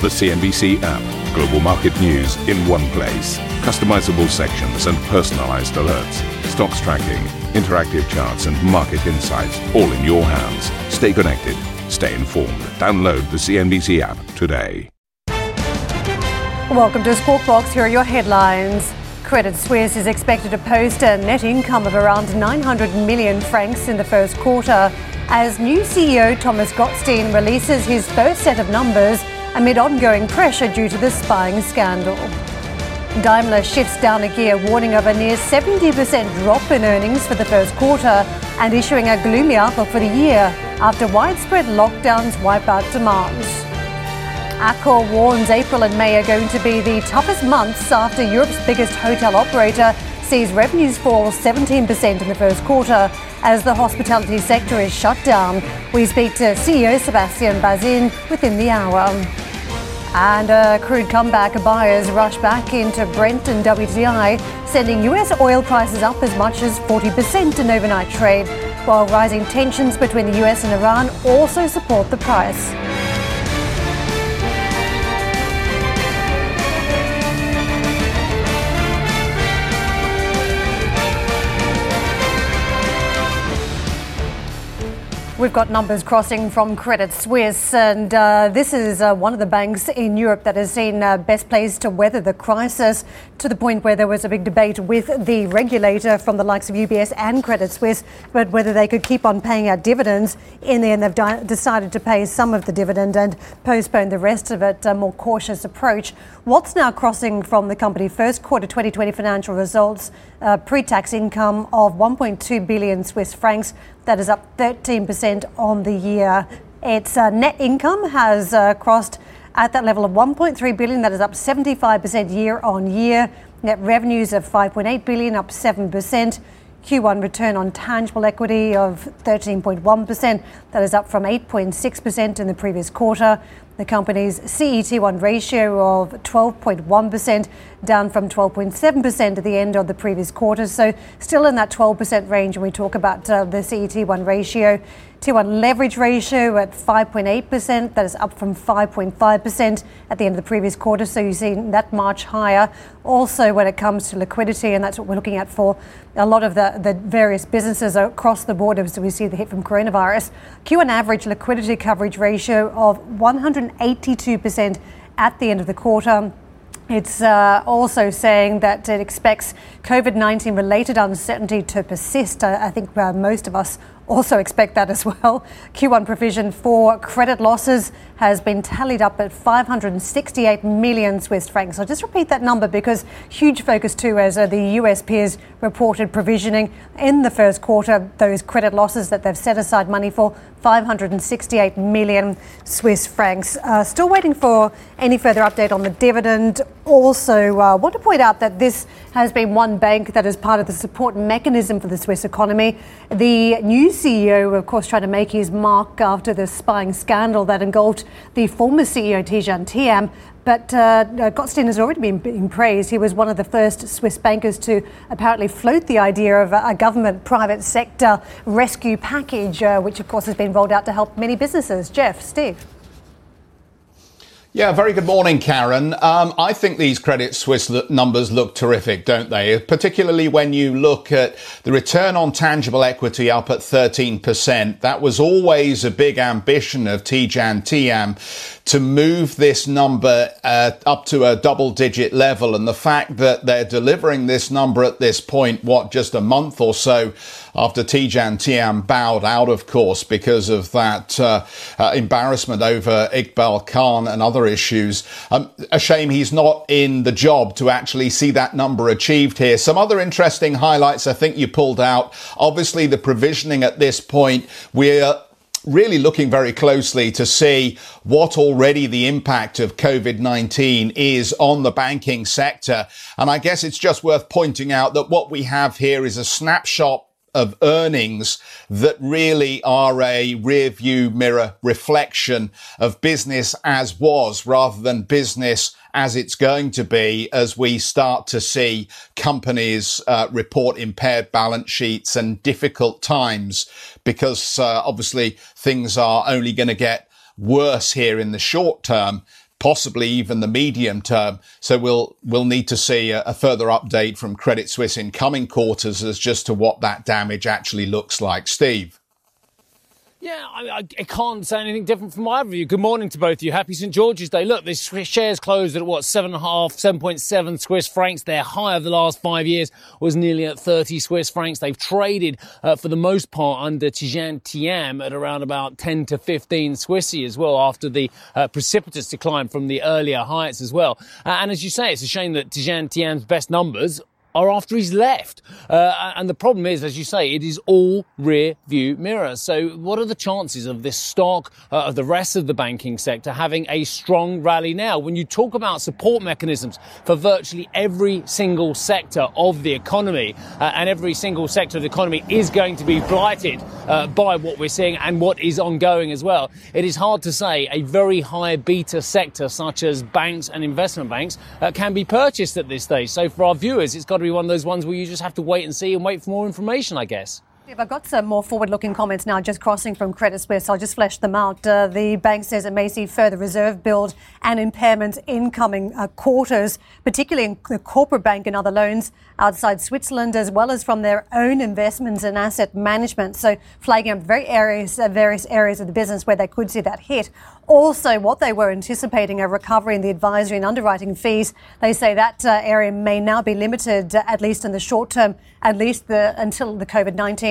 The CNBC app. Global market news in one place. Customizable sections and personalized alerts. Stocks tracking, interactive charts, and market insights all in your hands. Stay connected. Stay informed. Download the CNBC app today. Welcome to Squawk Box. Here are your headlines. Credit Suisse is expected to post a net income of around 900 million francs in the first quarter as new CEO Thomas Gottstein releases his first set of numbers amid ongoing pressure due to the spying scandal. Daimler shifts down a gear, warning of a near 70% drop in earnings for the first quarter and issuing a gloomy outlook for the year after widespread lockdowns wipe out demand. Accor warns April and May are going to be the toughest months after Europe's biggest hotel operator sees revenues fall 17% in the first quarter as the hospitality sector is shut down. We speak to CEO Sebastian Bazin within the hour. And a crude comeback, buyers rush back into Brent and WTI, sending US oil prices up as much as 40% in overnight trade, while rising tensions between the US and Iran also support the price. We've got numbers crossing from Credit Suisse, and uh, this is uh, one of the banks in Europe that has seen uh, best placed to weather the crisis to the point where there was a big debate with the regulator from the likes of UBS and Credit Suisse about whether they could keep on paying out dividends. In the end, they've di- decided to pay some of the dividend and postpone the rest of it, a more cautious approach. What's now crossing from the company first quarter 2020 financial results, uh, pre-tax income of 1.2 billion Swiss francs, that is up 13% on the year. Its uh, net income has uh, crossed at that level of 1.3 billion, that is up 75% year on year. Net revenues of 5.8 billion, up 7%. Q1 return on tangible equity of 13.1%. That is up from 8.6% in the previous quarter. The company's CET1 ratio of 12.1%, down from 12.7% at the end of the previous quarter. So, still in that 12% range when we talk about uh, the CET1 ratio. Tier 1 leverage ratio at 5.8%. That is up from 5.5% at the end of the previous quarter. So you see that much higher. Also, when it comes to liquidity, and that's what we're looking at for a lot of the, the various businesses across the board as we see the hit from coronavirus. Q1 average liquidity coverage ratio of 182% at the end of the quarter. It's uh, also saying that it expects COVID 19 related uncertainty to persist. I, I think uh, most of us also expect that as well. Q1 provision for credit losses has been tallied up at 568 million Swiss francs. I'll just repeat that number because huge focus too as the US peers reported provisioning in the first quarter, those credit losses that they've set aside money for, 568 million Swiss francs. Uh, still waiting for any further update on the dividend. Also, uh, want to point out that this has been one bank that is part of the support mechanism for the Swiss economy. The new CEO, of course, trying to make his mark after the spying scandal that engulfed the former CEO Tidjane Thiam. But uh, uh, Gottstein has already been, been praised. He was one of the first Swiss bankers to apparently float the idea of a, a government private sector rescue package, uh, which of course has been rolled out to help many businesses. Geoff, Steve. Yeah, very good morning, Karen. Um, I think these Credit Suisse numbers look terrific, don't they? Particularly when you look at the return on tangible equity up at 13%. That was always a big ambition of Tidjane Thiam to move this number uh, up to a double digit level. And the fact that they're delivering this number at this point, what, just a month or so after Tidjane Thiam bowed out, of course, because of that uh, uh, embarrassment over Iqbal Khan and other issues. Um, a shame he's not in the job to actually see that number achieved here. Some other interesting highlights I think you pulled out. Obviously, the provisioning at this point, we're really looking very closely to see what already the impact of COVID-19 is on the banking sector. And I guess it's just worth pointing out that what we have here is a snapshot of earnings that really are a rear view mirror reflection of business as was rather than business as it's going to be as we start to see companies uh, report impaired balance sheets and difficult times. Because uh, obviously things are only going to get worse here in the short term possibly even the medium term. So we'll we'll need to see a, a, further update from Credit Suisse in coming quarters as just to what that damage actually looks like. Steve. Yeah, I, I, can't say anything different from either of you. Good morning to both of you. Happy St George's Day. Look, this shares closed at what seven and a half, seven point seven Swiss francs. Their high of the last five years was nearly at thirty Swiss francs. They've traded uh, for the most part under Tidjane Thiam at around about ten to fifteen Swissy as well after the uh, precipitous decline from the earlier heights as well. Uh, and as you say, it's a shame that Tidjane Thiam's best numbers are after he's left. Uh, and the problem is, as you say, it is all rear view mirror. So what are the chances of this stock, uh, of the rest of the banking sector having a strong rally now? When you talk about support mechanisms for virtually every single sector of the economy, uh, and every single sector of the economy is going to be blighted uh, by what we're seeing and what is ongoing as well, it is hard to say a very high beta sector such as banks and investment banks uh, can be purchased at this stage. So for our viewers, it's got to be one of those ones where you just have to wait and see and wait for more information, I guess. I've got some more forward-looking comments now, just crossing from Credit Suisse. I'll just flesh them out. Uh, the bank says it may see further reserve build and impairments in coming uh, quarters, particularly in the corporate bank and other loans outside Switzerland, as well as from their own investments and asset management. So flagging up very areas, uh, various areas of the business where they could see that hit. Also, what they were anticipating a recovery in the advisory and underwriting fees. They say that uh, area may now be limited, uh, at least in the short term, at least the, until the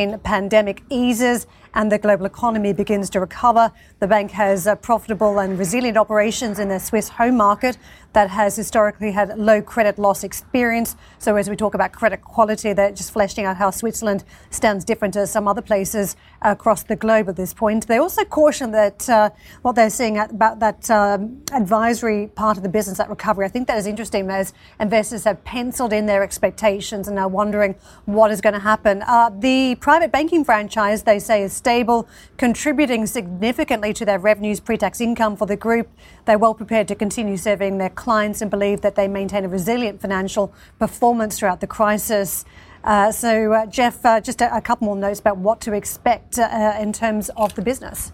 COVID-19 pandemic eases and the global economy begins to recover. The bank has uh, profitable and resilient operations in the Swiss home market that has historically had low credit loss experience. So as we talk about credit quality, they're just fleshing out how Switzerland stands different to some other places across the globe at this point. They also caution that uh, what they're seeing about that um, advisory part of the business, that recovery, I think that is interesting as investors have penciled in their expectations and are wondering what is going to happen. Uh, the private banking franchise, they say, is stable, contributing significantly to their revenues, pre-tax income for the group. They're well prepared to continue serving their clients and believe that they maintain a resilient financial performance throughout the crisis. Uh, so, uh, Geoff, uh, just a, a, couple more notes about what to expect uh, in terms of the business.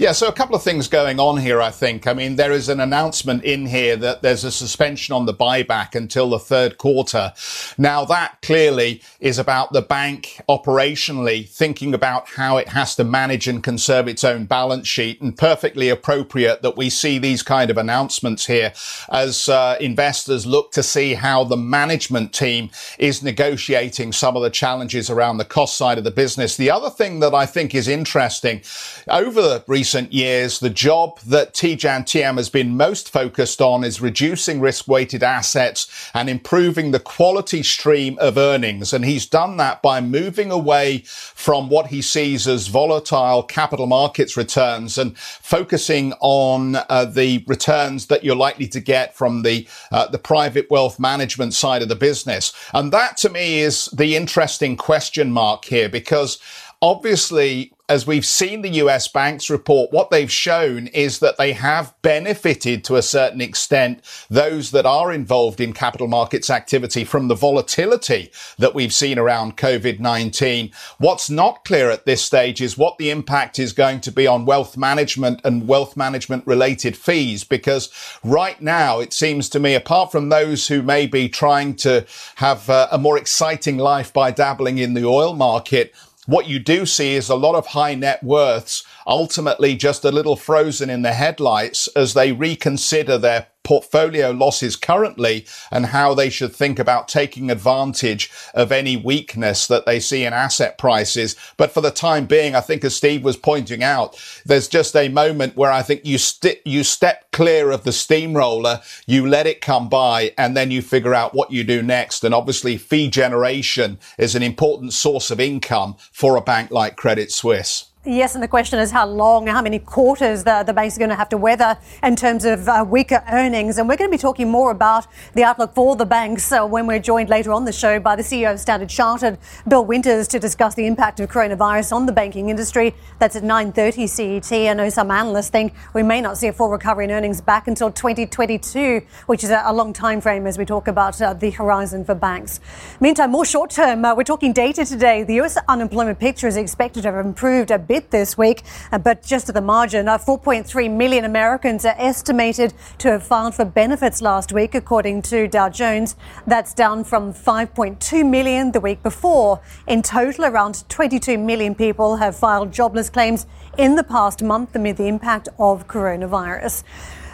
Yeah, so a couple of things going on here, I think. I mean, there is an announcement in here that there's a suspension on the buyback until the third quarter. Now, that clearly is about the bank operationally thinking about how it has to manage and conserve its own balance sheet and perfectly appropriate that we see these kind of announcements here as uh, investors look to see how the management team is negotiating some of the challenges around the cost side of the business. The other thing that I think is interesting over the recent recent years, the job that Tidjane Thiam has been most focused on is reducing risk-weighted assets and improving the quality stream of earnings. And he's done that by moving away from what he sees as volatile capital markets returns and focusing on uh, the returns that you're likely to get from the uh, the private wealth management side of the business. And that to me is the interesting question mark here because obviously as we've seen the US banks report, what they've shown is that they have benefited to a certain extent those that are involved in capital markets activity from the volatility that we've seen around COVID-19. What's not clear at this stage is what the impact is going to be on wealth management and wealth management related fees, because right now it seems to me, apart from those who may be trying to have a, a more exciting life by dabbling in the oil market, what you do see is a lot of high net worths ultimately just a little frozen in the headlights as they reconsider their portfolio losses currently and how they should think about taking advantage of any weakness that they see in asset prices. But for the time being, I think as Steve was pointing out, there's just a moment where I think you st- you step clear of the steamroller, you let it come by and then you figure out what you do next. And obviously fee generation is an important source of income for a bank like Credit Suisse. Yes, and the question is how long, how many quarters the, the banks are going to have to weather in terms of uh, weaker earnings. And we're going to be talking more about the outlook for the banks uh, when we're joined later on the show by the CEO of Standard Chartered, Bill Winters, to discuss the impact of coronavirus on the banking industry. That's at 9.30 CET. I know some analysts think we may not see a full recovery in earnings back until 2022, which is a, a long time frame as we talk about uh, the horizon for banks. Meantime, more short term, uh, we're talking data today. The US unemployment picture is expected to have improved a bit this week, uh, but just at the margin, uh, 4.3 million Americans are estimated to have filed for benefits last week, according to Dow Jones. That's down from 5.2 million the week before. In total, around 22 million people have filed jobless claims in the past month amid the impact of coronavirus.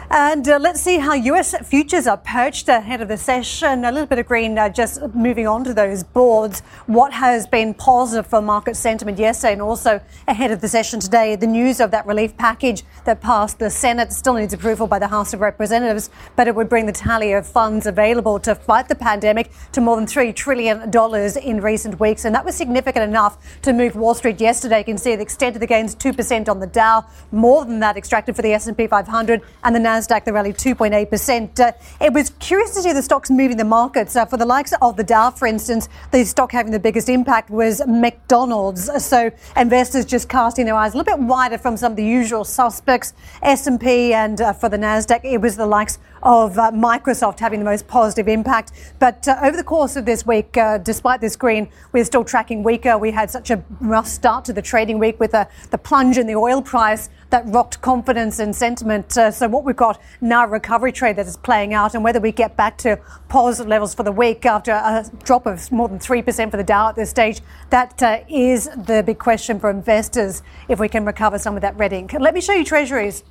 And uh, let's see how US futures are perched ahead of the session. A little bit of green uh, just moving on to those boards. What has been positive for market sentiment yesterday and also ahead of the session today? The news of that relief package that passed the Senate still needs approval by the House of Representatives, but it would bring the tally of funds available to fight the pandemic to more than $3 trillion in recent weeks. And that was significant enough to move Wall Street yesterday. You can see the extent of the gains 2% on the Dow, more than that extracted for the S&P 500 and the NASDAQ, the rally 2.8%. Uh, it was curious to see the stocks moving the markets. Uh, for the likes of the Dow, for instance, the stock having the biggest impact was McDonald's. So investors just casting their eyes a little bit wider from some of the usual suspects. S&P and uh, for the NASDAQ, it was the likes of uh, Microsoft having the most positive impact. But uh, over the course of this week, uh, despite this green, we're still tracking weaker. We had such a rough start to the trading week with the, the plunge in the oil price that rocked confidence and sentiment. Uh, so what we've got now recovery trade that is playing out and whether we get back to positive levels for the week after a drop of more than 3% for the Dow at this stage, that uh, is the big question for investors if we can recover some of that red ink. Let me show you treasuries.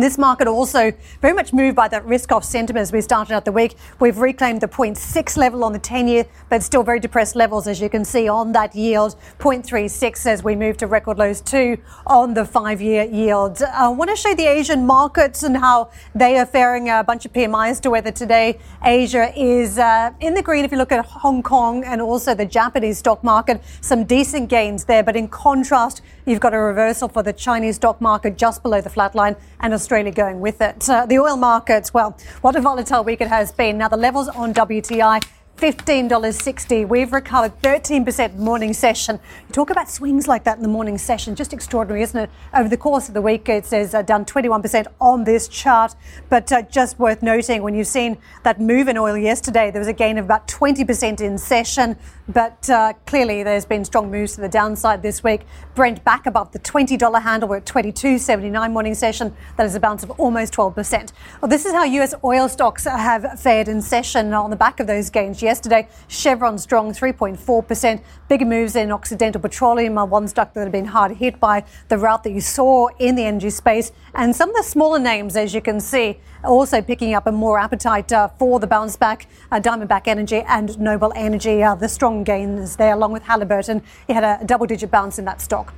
This market also very much moved by that risk off sentiment as we started out the week. We've reclaimed the 0.6 level on the 10 year, but still very depressed levels as you can see on that yield. 0.36 as we move to record lows too on the five year yield. I want to show the Asian markets and how they are faring. A bunch of PMIs to weather today. Asia is uh, in the green if you look at Hong Kong and also the Japanese stock market. Some decent gains there, but in contrast, you've got a reversal for the Chinese stock market just below the flat line and Australia going with it. Uh, the oil markets, well, what a volatile week it has been. Now, the levels on WTI $15.60. We've recovered 13% morning session. You talk about swings like that in the morning session, just extraordinary, isn't it? Over the course of the week, it says uh, done 21% on this chart. But uh, just worth noting, when you've seen that move in oil yesterday, there was a gain of about 20% in session. But uh, clearly, there's been strong moves to the downside this week. Brent back above the $20 handle. We're at 22.79 morning session. That is a bounce of almost 12%. Well, this is how US oil stocks have fared in session on the back of those gains yesterday. Chevron strong 3.4%. Bigger moves in Occidental Petroleum, one stock that had been hard hit by the rout that you saw in the energy space. And some of the smaller names, as you can see, also picking up a more appetite uh, for the bounce back. Uh, Diamondback Energy and Noble Energy, uh, the strong gains there, along with Halliburton. He had a double digit bounce in that stock.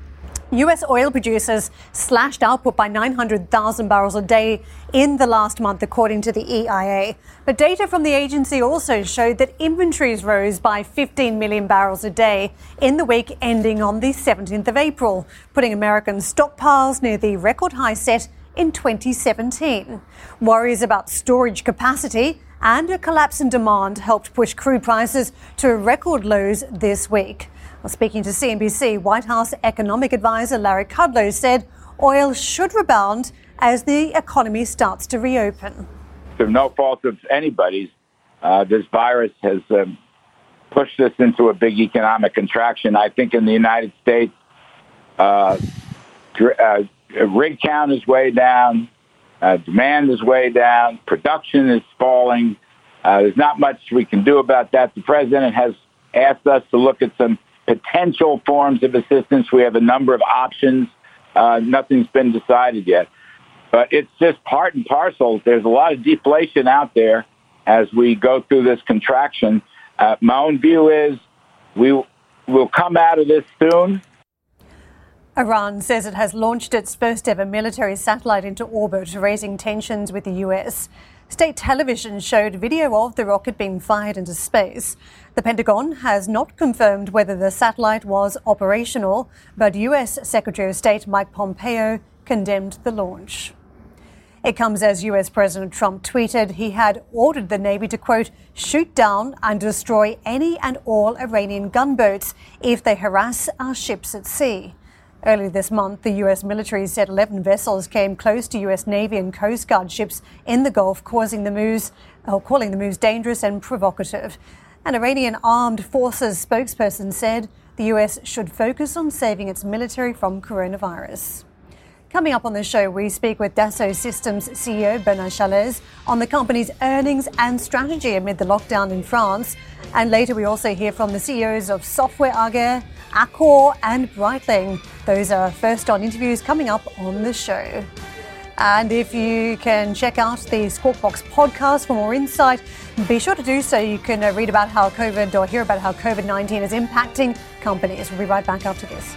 US oil producers slashed output by 900,000 barrels a day in the last month, according to the EIA. But data from the agency also showed that inventories rose by 15 million barrels a day in the week ending on the 17th of April, putting American stockpiles near the record high set in 2017. Worries about storage capacity and a collapse in demand helped push crude prices to record lows this week. Well, speaking to CNBC, White House economic advisor Larry Kudlow said oil should rebound as the economy starts to reopen. Through no fault of anybody's, uh, this virus has um, pushed us into a big economic contraction. I think in the United States, uh, uh, rig count is way down, uh, demand is way down, production is falling. Uh, there's not much we can do about that. The president has asked us to look at some potential forms of assistance. We have a number of options. Uh, nothing's been decided yet. But it's just part and parcel. There's a lot of deflation out there as we go through this contraction. Uh, my own view is we will come out of this soon. Iran says it has launched its first ever military satellite into orbit, raising tensions with the US. State television showed video of the rocket being fired into space. The Pentagon has not confirmed whether the satellite was operational, but US Secretary of State Mike Pompeo condemned the launch. It comes as US President Trump tweeted he had ordered the Navy to, quote, shoot down and destroy any and all Iranian gunboats if they harass our ships at sea. Earlier this month, the US military said 11 vessels came close to US Navy and Coast Guard ships in the Gulf, causing the moves, or calling the moves dangerous and provocative. An Iranian armed forces spokesperson said the US should focus on saving its military from coronavirus. Coming up on the show, we speak with Dassault Systems CEO Bernard Charlès on the company's earnings and strategy amid the lockdown in France. And later, we also hear from the CEOs of Software AG, Accor, and Breitling. Those are first on interviews coming up on the show. And if you can check out the Squawk Box podcast for more insight, be sure to do so. You can uh, read about how COVID or hear about how COVID 19 is impacting companies. We'll be right back after this.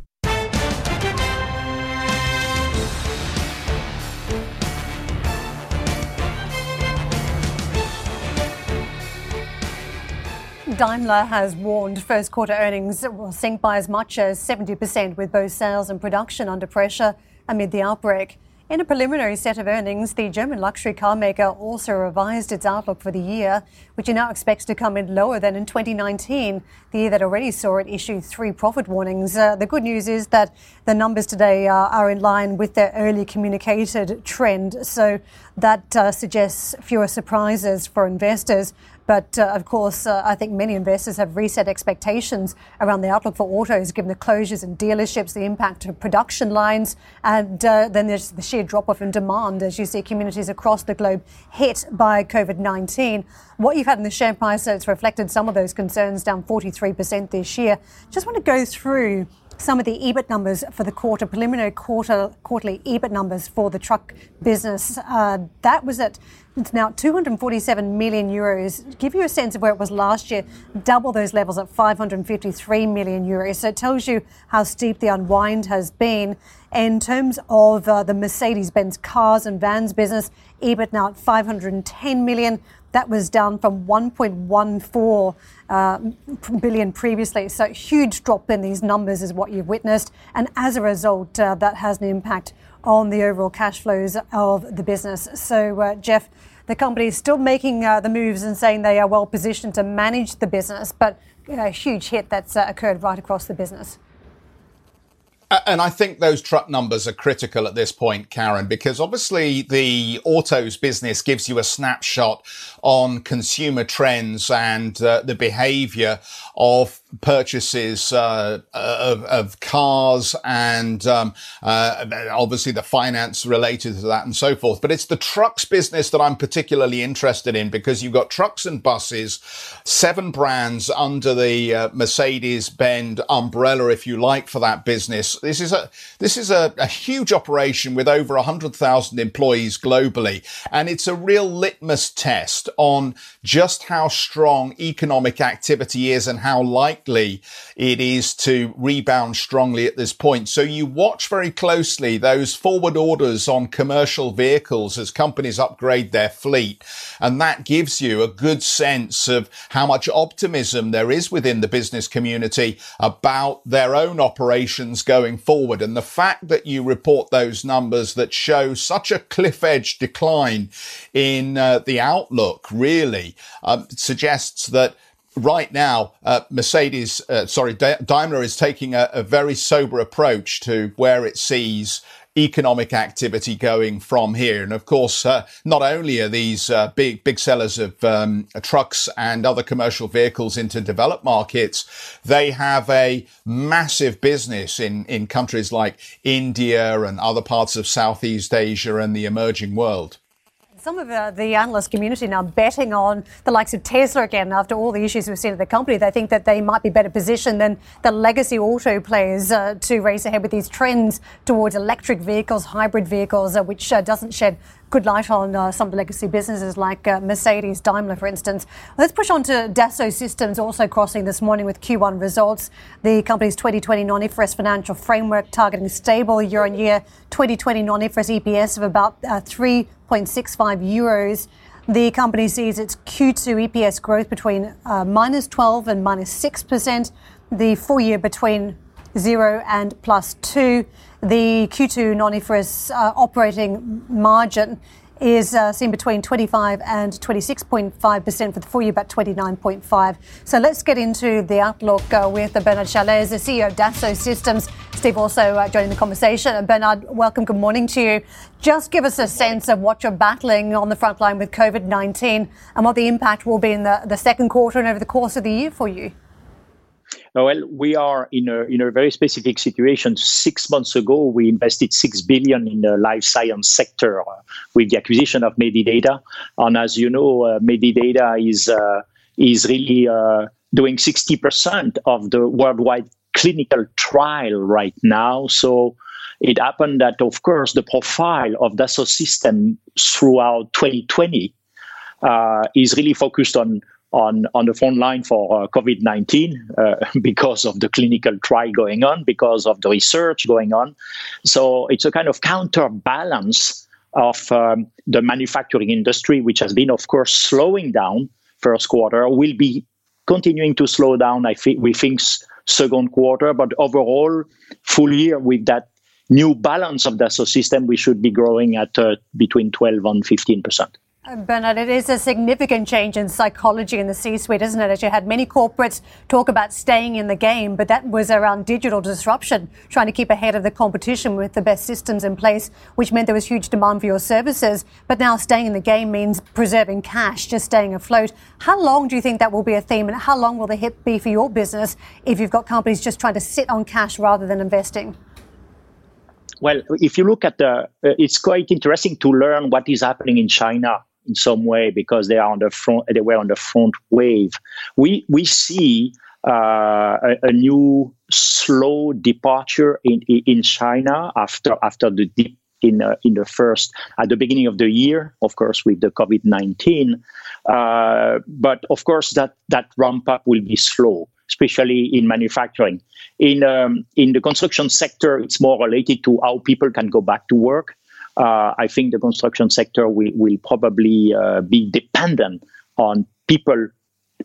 Daimler has warned first quarter earnings will sink by as much as 70% with both sales and production under pressure amid the outbreak. In a preliminary set of earnings, the German luxury carmaker also revised its outlook for the year, which it now expects to come in lower than in 2019, the year that already saw it issue three profit warnings. Uh, the good news is that the numbers today uh, are in line with their early communicated trend, so that uh, suggests fewer surprises for investors. But uh, of course, uh, I think many investors have reset expectations around the outlook for autos, given the closures in dealerships, the impact of production lines, and uh, then there's the sheer drop off in demand as you see communities across the globe hit by COVID 19. What you've had in the share price, so it's reflected some of those concerns, down 43% this year. Just want to go through some of the EBIT numbers for the quarter, preliminary quarter quarterly EBIT numbers for the truck business. Uh, that was at it's now 247 million euros. Give you a sense of where it was last year, double those levels at 553 million euros. So it tells you how steep the unwind has been. In terms of uh, the Mercedes-Benz cars and vans business, EBIT now at 510 million. That was down from 1.14 uh, billion previously. So huge drop in these numbers is what you've witnessed, and as a result, uh, that has an impact on the overall cash flows of the business. So, uh, Geoff, the company is still making uh, the moves and saying they are well positioned to manage the business, but a huge hit that's uh, occurred right across the business. And I think those truck numbers are critical at this point, Karen, because obviously the autos business gives you a snapshot on consumer trends and uh, the behavior of purchases uh, of, of, cars and um, uh, obviously the finance related to that and so forth. But it's the trucks business that I'm particularly interested in because you've got trucks and buses, seven brands under the uh, Mercedes-Benz umbrella, if you like, for that business. This is a this is a, a huge operation with over 100,000 employees globally, and it's a real litmus test on just how strong economic activity is and how likely it is to rebound strongly at this point. So you watch very closely those forward orders on commercial vehicles as companies upgrade their fleet. And that gives you a good sense of how much optimism there is within the business community about their own operations going forward. And the fact that you report those numbers that show such a cliff edge decline in uh, the outlook really um, suggests that right now, uh, Mercedes, uh, sorry, Daimler is taking a, a, very sober approach to where it sees economic activity going from here. And of course, uh, not only are these uh, big, big sellers of um, trucks and other commercial vehicles into developed markets, they have a massive business in, in countries like India and other parts of Southeast Asia and the emerging world. Some of uh, the analyst community now betting on the likes of Tesla again after all the issues we've seen at the company. They think that they might be better positioned than the legacy auto players uh, to race ahead with these trends towards electric vehicles, hybrid vehicles, uh, which uh, doesn't shed good light on uh, some of the legacy businesses like uh, Mercedes, Daimler, for instance. Let's push on to Dassault Systems, also crossing this morning with Q1 results. The company's 2020 non-IFRS financial framework targeting stable year-on-year 2020 non-IFRS EPS of about uh, 3.65 euros. The company sees its Q2 EPS growth between uh, minus 12 and minus 6%, the full year between 0 and plus 2. The Q2 non-IFRS uh, operating margin is uh, seen between 25 and 26.5% for the full year, about 29.5. So let's get into the outlook uh, with Bernard Charlès, the CEO of Dassault Systems. Steve also joining the conversation. Bernard, welcome. Good morning to you. Just give us a sense of what you're battling on the front line with COVID-19 and what the impact will be in the second quarter and over the course of the year for you. Well, we are in a in a very specific situation. Six months ago, we invested six billion in the life science sector uh, with the acquisition of Medidata, and as you know, uh, Medidata is uh, is really uh, doing sixty percent of the worldwide clinical trial right now. So it happened that, of course, the profile of Dassault system throughout 2020 uh, is really focused on on, on the front line for uh, COVID 19 uh, because of the clinical trial going on, because of the research going on. So it's a kind of counterbalance of um, the manufacturing industry, which has been, of course, slowing down first quarter, will be continuing to slow down, I think, we think, second quarter. But overall, full year with that new balance of the system, we should be growing at uh, between 12 and 15 percent. Bernard, it is a significant change in psychology in the C suite, isn't it? As you had many corporates talk about staying in the game, but that was around digital disruption, trying to keep ahead of the competition with the best systems in place, which meant there was huge demand for your services. But now staying in the game means preserving cash, just staying afloat. How long do you think that will be a theme, and how long will the hit be for your business if you've got companies just trying to sit on cash rather than investing? Well, if you look at the, uh, it's quite interesting to learn what is happening in China in some way because they are on the front they were on the front wave we we see uh, a, a, new slow departure in in China after after the dip in uh, in the first at the beginning of the year, of course, with the COVID nineteen. Uh, but of course, that that ramp up will be slow, especially in manufacturing. In um, in the construction sector, it's more related to how people can go back to work uh, I think the construction sector will, will probably uh, be dependent on people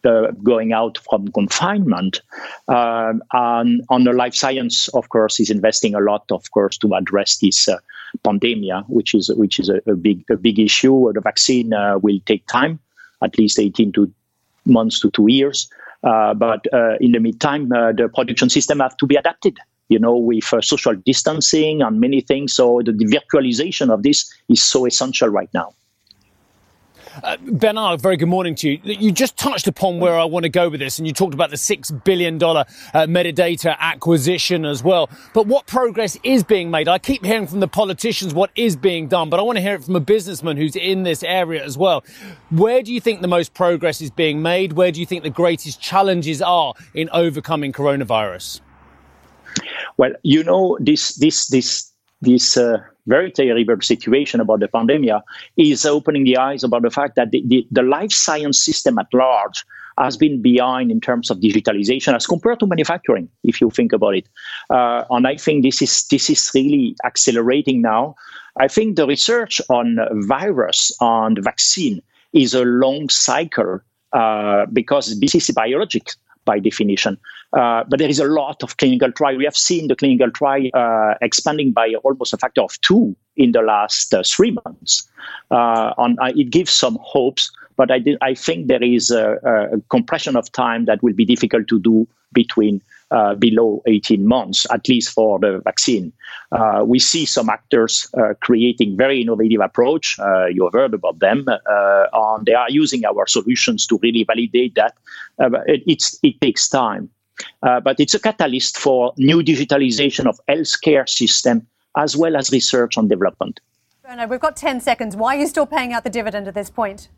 uh, going out from confinement. Um, and on the life science, of course, is investing a lot, of course, to address this uh, pandemic, which is which is a, a, big a big issue. The vaccine uh, will take time, at least 18 to months to two years. Uh, but in the meantime, the production system have to be adapted you know, with uh, social distancing and many things. So the, the virtualization of this is so essential right now. Uh, Bernard, very good morning to you. You just touched upon where I want to go with this, and you talked about the $6 billion uh, Medidata acquisition as well. But what progress is being made? I keep hearing from the politicians what is being done, but I want to hear it from a businessman who's in this area as well. Where do you think the most progress is being made? Where do you think the greatest challenges are in overcoming coronavirus? Well, you know, this this this this uh, very terrible situation about the pandemic is opening the eyes about the fact that the, the, the, life science system at large has been behind in terms of digitalization as compared to manufacturing, if you think about it. Uh, and I think this is this is really accelerating now. I think the research on virus and vaccine is a long cycle uh, because this is biologics by definition. Uh, but there is a lot of clinical trial. We have seen the clinical trial uh, expanding by almost a factor of two in the last uh, three months. Uh, on, uh, it gives some hopes, but I, I think there is a, a, compression of time that will be difficult to do between uh, below 18 months, at least for the vaccine. Uh, we see some actors uh, creating very innovative approach. Uh, you have heard about them, uh, and they are using our solutions to really validate that. Uh, it, it takes time, but it's a catalyst for new digitalization of healthcare system as well as research and development. Bernard, we've got 10 seconds. Why are you still paying out the dividend at this point?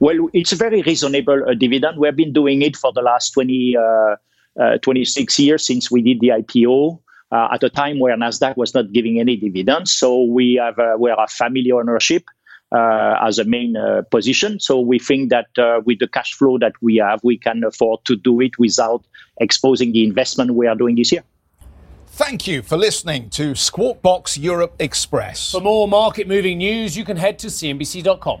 Well, it's a very reasonable uh, dividend. We have been doing it for the last 20, uh, uh, 26 years since we did the IPO. Uh, at a time where Nasdaq was not giving any dividends, so we have uh, we are a family ownership uh, as a main position. So we think that with the cash flow that we have, we can afford to do it without exposing the investment we are doing this year. Thank you for listening to Squawk Box Europe Express. For more market moving news, you can head to CNBC.com.